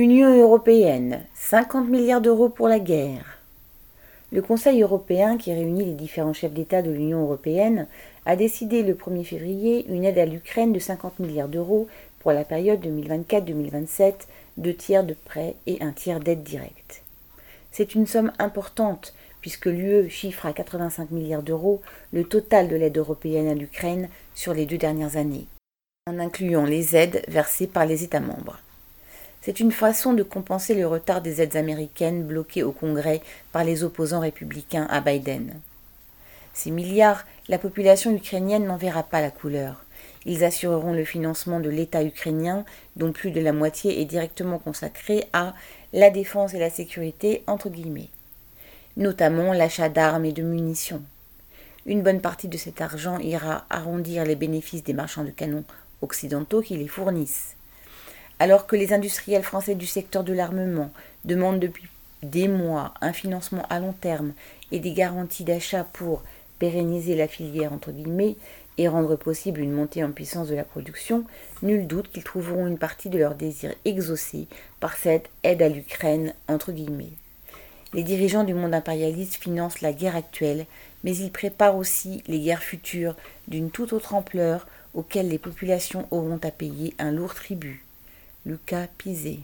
Union européenne, 50 milliards d'euros pour la guerre. Le Conseil européen, qui réunit les différents chefs d'État de l'Union européenne, a décidé le 1er février une aide à l'Ukraine de 50 milliards d'euros pour la période 2024-2027, deux tiers de prêts et un tiers d'aide directe. C'est une somme importante puisque l'UE chiffre à 85 milliards d'euros le total de l'aide européenne à l'Ukraine sur les deux dernières années, en incluant les aides versées par les États membres. C'est une façon de compenser le retard des aides américaines bloquées au Congrès par les opposants républicains à Biden. Ces milliards, la population ukrainienne n'en verra pas la couleur. Ils assureront le financement de l'État ukrainien, dont plus de la moitié est directement consacré à la défense et la sécurité, entre guillemets, notamment l'achat d'armes et de munitions. Une bonne partie de cet argent ira arrondir les bénéfices des marchands de canons occidentaux qui les fournissent. Alors que les industriels français du secteur de l'armement demandent depuis des mois un financement à long terme et des garanties d'achat pour pérenniser la filière entre guillemets et rendre possible une montée en puissance de la production, nul doute qu'ils trouveront une partie de leur désir exaucé par cette aide à l'Ukraine entre guillemets. Les dirigeants du monde impérialiste financent la guerre actuelle, mais ils préparent aussi les guerres futures d'une toute autre ampleur auxquelles les populations auront à payer un lourd tribut. Lucas Pizet.